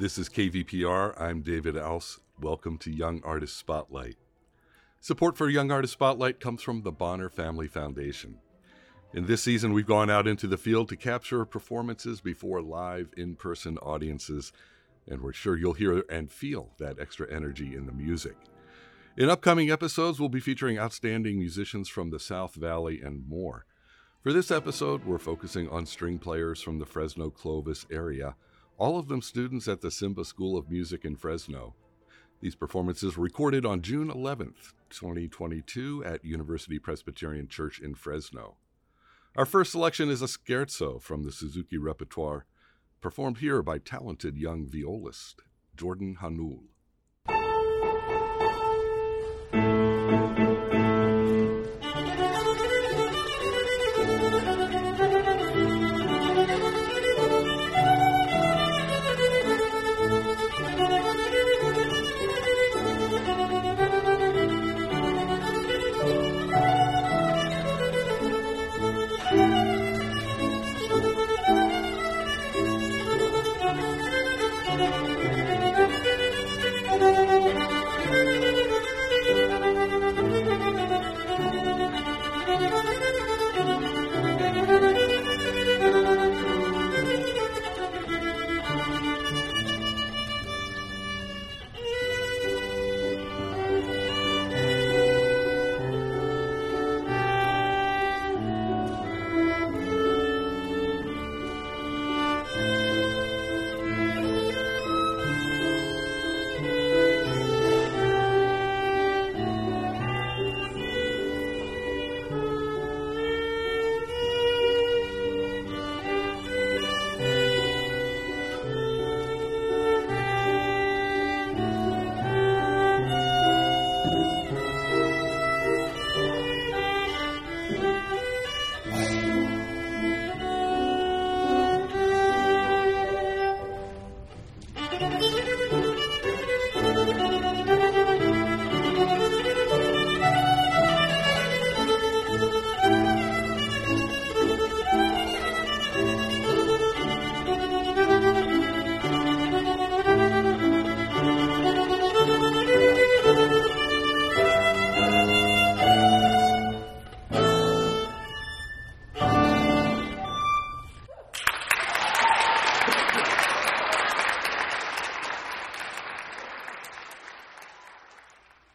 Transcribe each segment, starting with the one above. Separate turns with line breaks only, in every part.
This is KVPR. I'm David Ouse. Welcome to Young Artist Spotlight. Support for Young Artist Spotlight comes from the Bonner Family Foundation. In this season, we've gone out into the field to capture performances before live in person audiences, and we're sure you'll hear and feel that extra energy in the music. In upcoming episodes, we'll be featuring outstanding musicians from the South Valley and more. For this episode, we're focusing on string players from the Fresno Clovis area all of them students at the Simba School of Music in Fresno. These performances were recorded on June 11th, 2022, at University Presbyterian Church in Fresno. Our first selection is a scherzo from the Suzuki repertoire, performed here by talented young violist Jordan Hanul.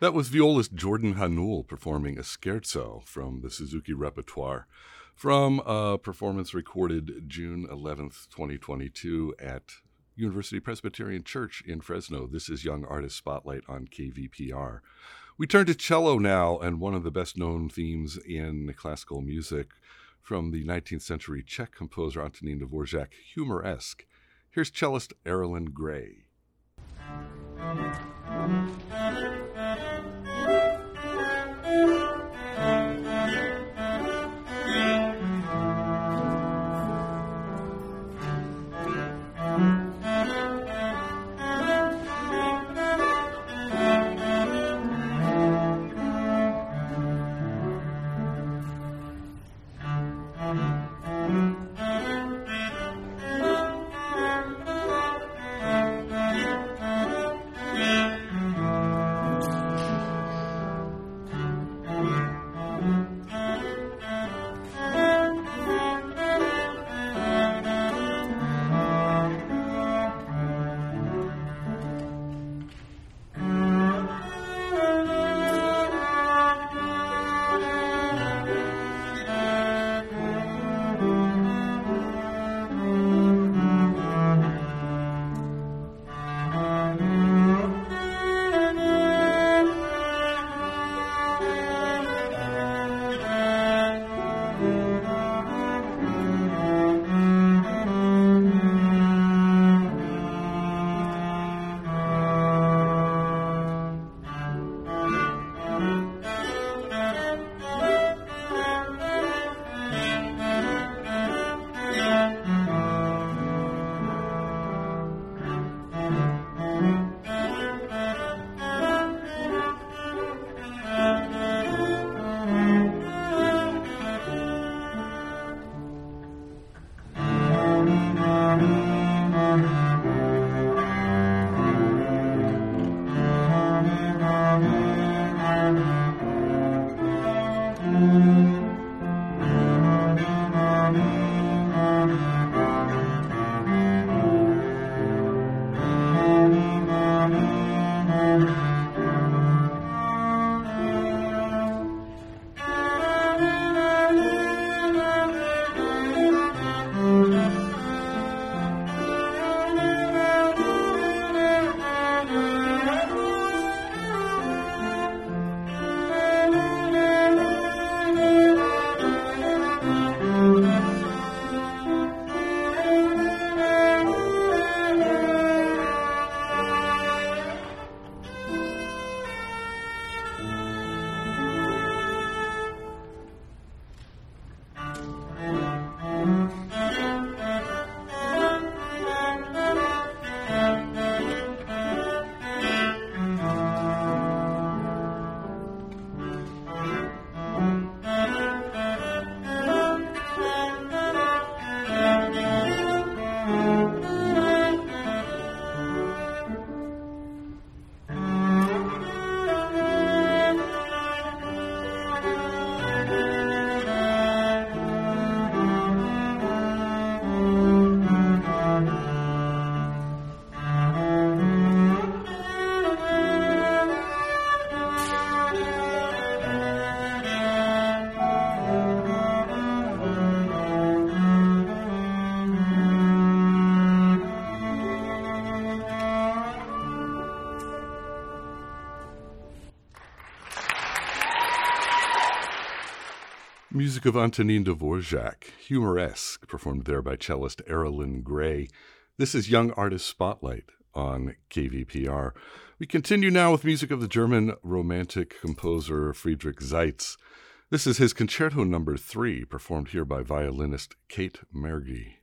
That was violist Jordan Hanul performing a scherzo from the Suzuki repertoire from a performance recorded June 11th, 2022 at University Presbyterian Church in Fresno. This is Young Artist Spotlight on KVPR. We turn to cello now, and one of the best known themes in classical music from the 19th century Czech composer Antonín Dvorak, Humoresque. Here's cellist Erilyn Gray. Music of Antonin Dvorak, Humoresque, performed there by cellist Erlyn Gray. This is Young Artist Spotlight on KVPR. We continue now with music of the German romantic composer Friedrich Seitz. This is his Concerto Number 3, performed here by violinist Kate Mergy.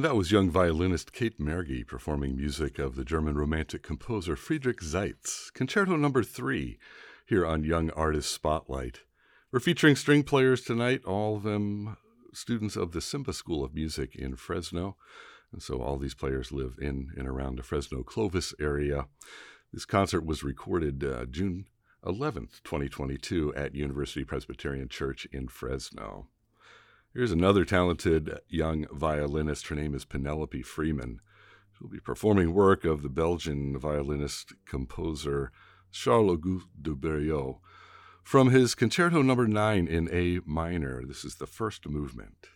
And that was young violinist Kate Merge performing music of the German romantic composer Friedrich Seitz, Concerto Number 3, here on Young Artist Spotlight. We're featuring string players tonight, all of them students of the Simba School of Music in Fresno. And so all these players live in and around the Fresno Clovis area. This concert was recorded uh, June 11th, 2022, at University Presbyterian Church in Fresno. Here's another talented young violinist. Her name is Penelope Freeman. She'll be performing work of the Belgian violinist composer Charles Auguste de Bériot from his Concerto Number no. 9 in A minor. This is the first movement.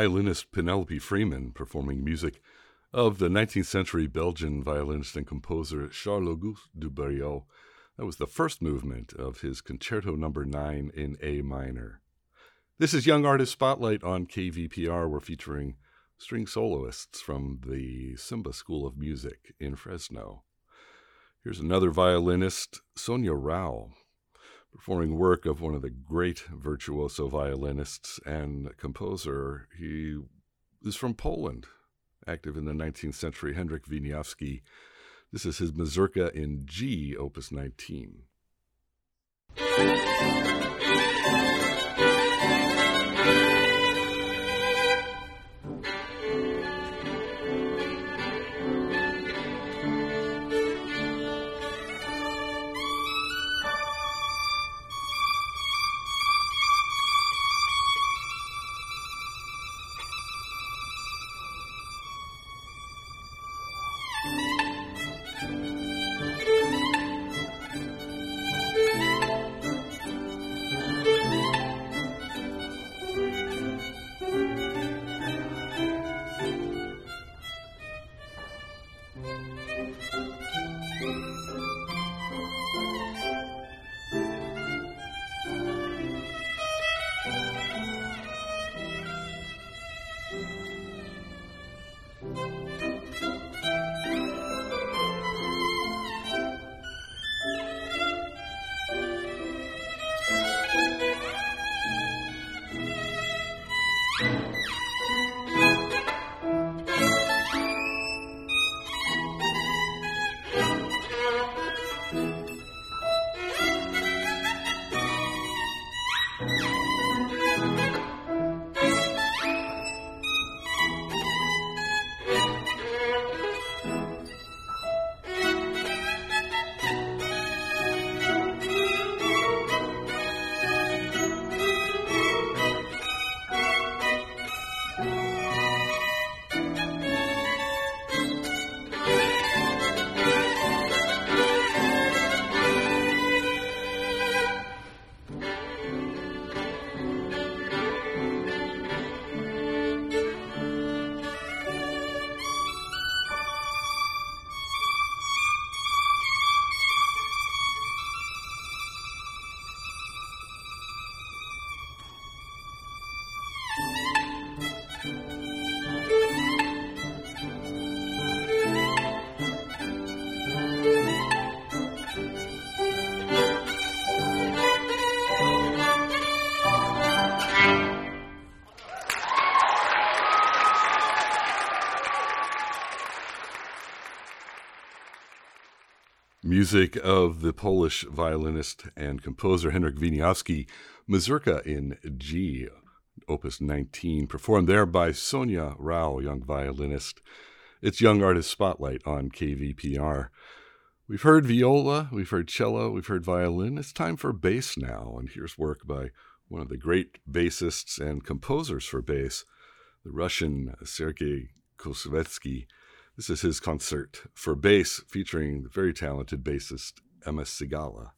Violinist Penelope Freeman performing music of the 19th century Belgian violinist and composer Charles Auguste du. That was the first movement of his Concerto Number no. 9 in A minor. This is Young Artist Spotlight on KVPR. We're featuring string soloists from the Simba School of Music in Fresno. Here's another violinist, Sonia Rao, performing work of one of the great virtuoso violinists and composer. He is from Poland, active in the 19th century, Henryk Wieniawski. This is his Mazurka in G, opus 19. Music of the Polish violinist and composer Henryk Wieniawski, Mazurka in G, Opus 19, performed there by Sonia Rao, young violinist. It's Young Artist Spotlight on KVPR. We've heard viola, we've heard cello, we've heard violin. It's time for bass now, and here's work by one of the great bassists and composers for bass, the Russian Sergei Koussevitzky. This is his concert for bass featuring the very talented bassist Emma Sigala.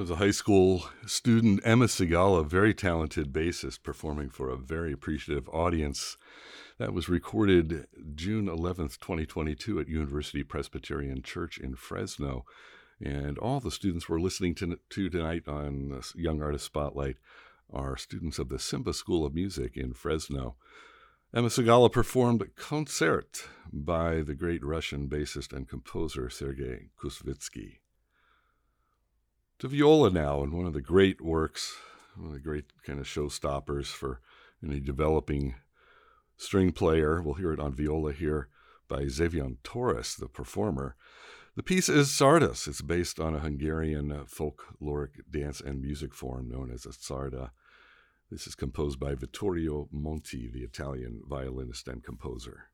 Was a high school student, Emma Sigala, very talented bassist, performing for a very appreciative audience. That was recorded June 11th, 2022, at University Presbyterian Church in Fresno. And all the students we're listening to, to tonight on Young Artist Spotlight are students of the Simba School of Music in Fresno. Emma Sigala performed Concert by the great Russian bassist and composer Sergei Koussevitzky to viola now, and one of the great works, one of the great kind of showstoppers for any developing string player. We'll hear it on viola here by Zsevyon Torres, the performer. The piece is Czardas. It's based on a Hungarian uh, folkloric dance and music form known as a czarda. This is composed by Vittorio Monti, the Italian violinist and composer.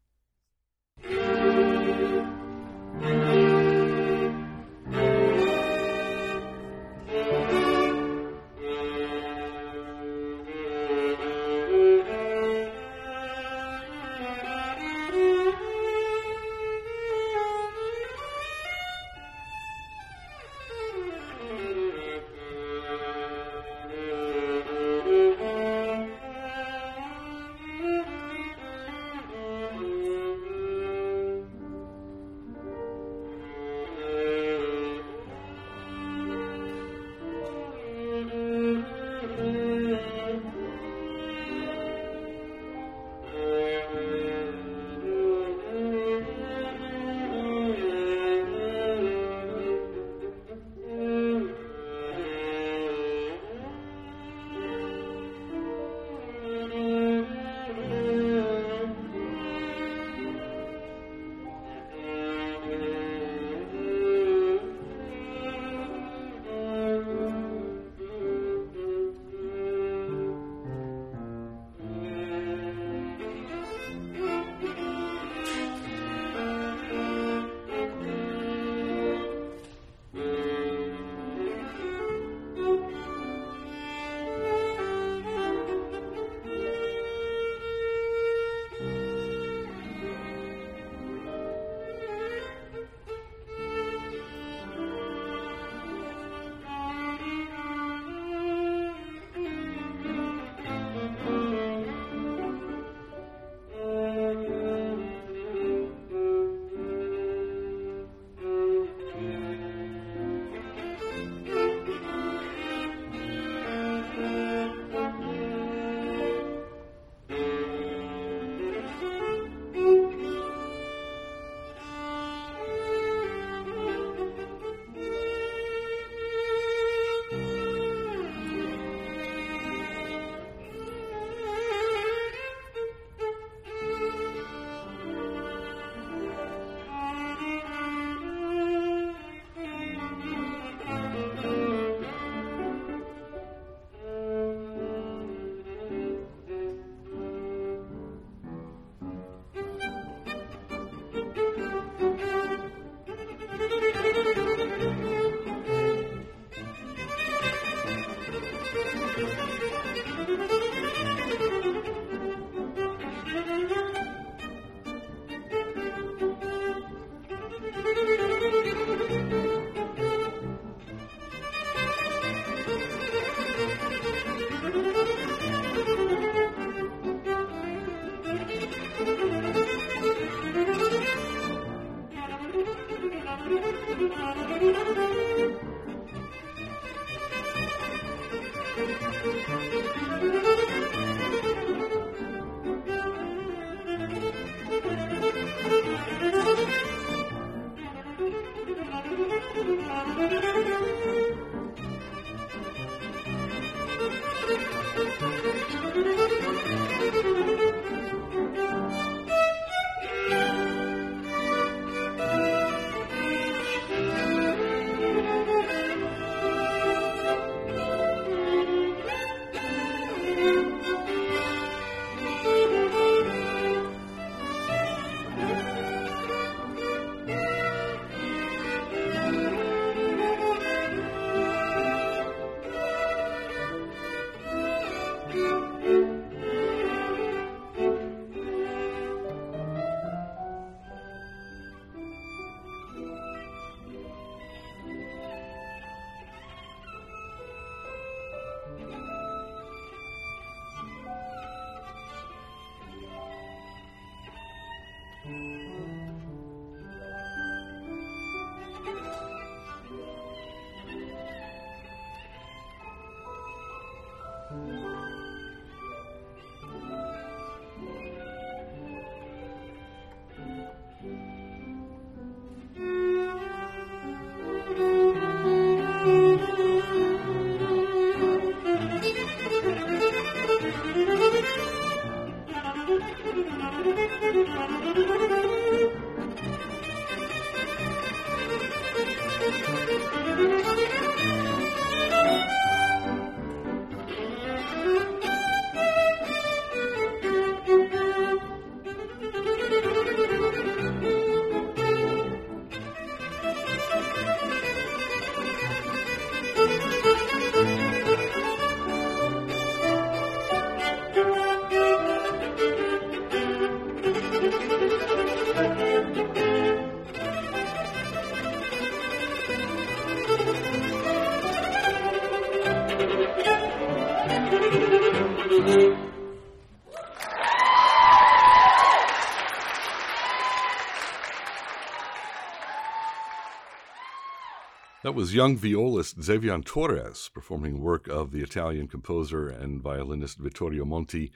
That was young violist Zevian Torres performing work of the Italian composer and violinist Vittorio Monti,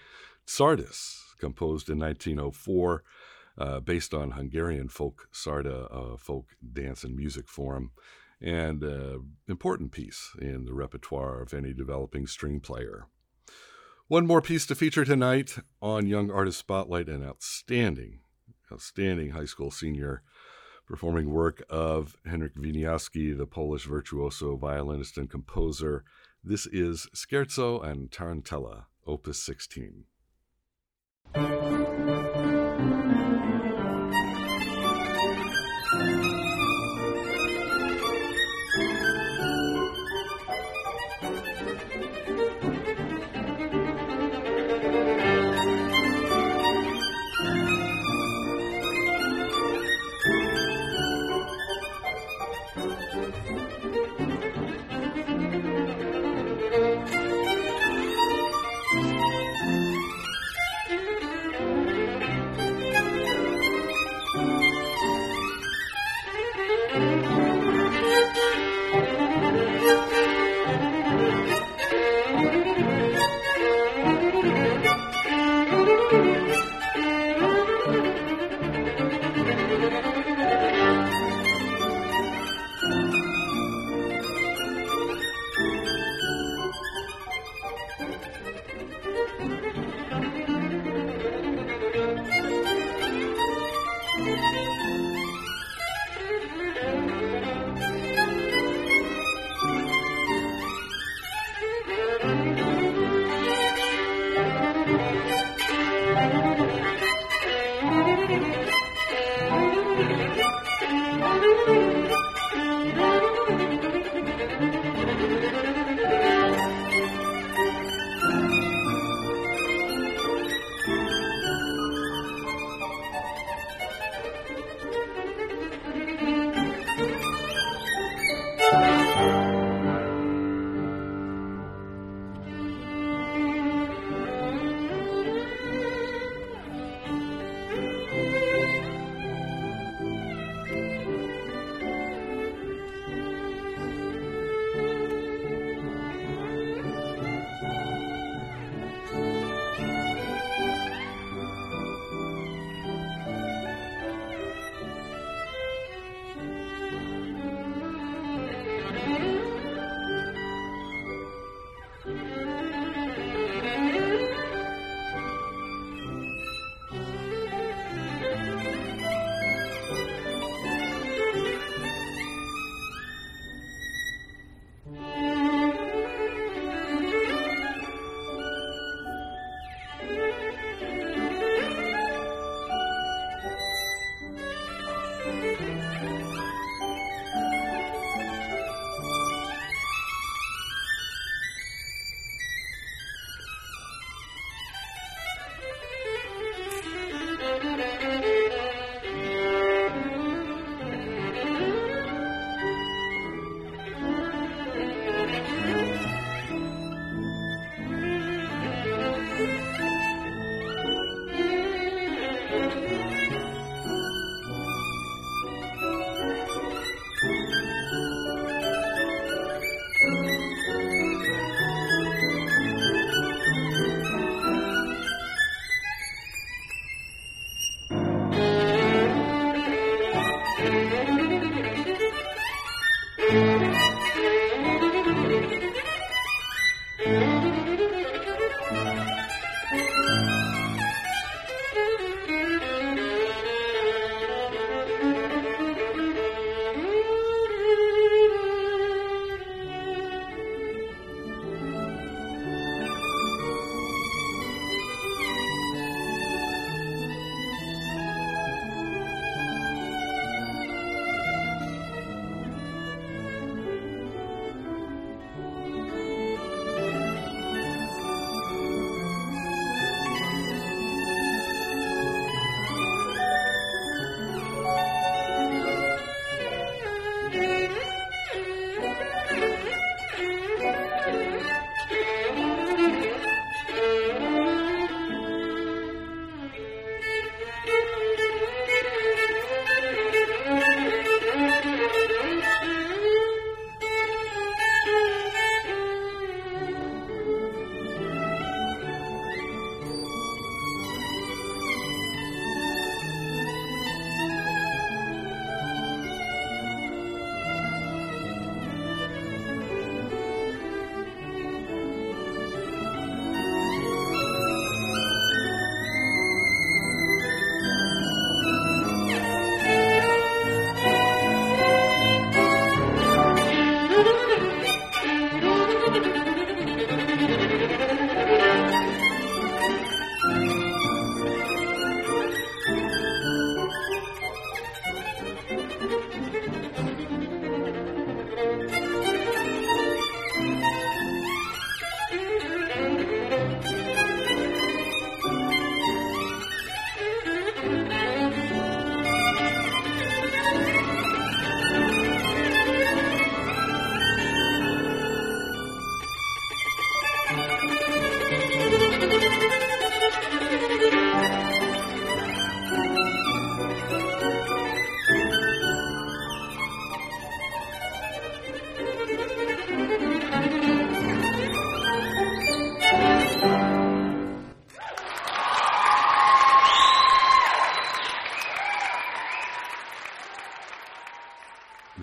Csárdás, composed in 1904, uh, based on Hungarian folk Czarda, uh, folk dance and music form, and an important piece in the repertoire of any developing string player. One more piece to feature tonight on Young Artist Spotlight, an outstanding, outstanding high school senior performing work of Henryk Wieniawski, the Polish virtuoso violinist and composer. This is Scherzo and Tarantella, Opus 16.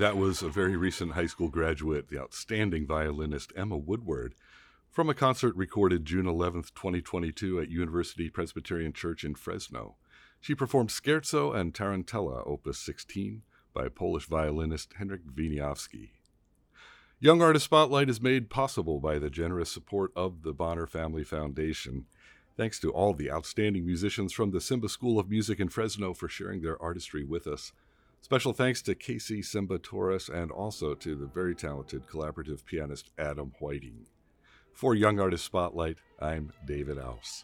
That was a very recent high school graduate, the outstanding violinist Emma Woodward, from a concert recorded June 11th, 2022 at University Presbyterian Church in Fresno. She performed Scherzo and Tarantella, Opus 16, by Polish violinist Henryk Wieniawski. Young Artist Spotlight is made possible by the generous support of the Bonner Family Foundation. Thanks to all the outstanding musicians from the Simba School of Music in Fresno for sharing their artistry with us. Special thanks to Casey Simba Torres and also to the very talented collaborative pianist Adam Whiting. For Young Artist Spotlight, I'm David Aus.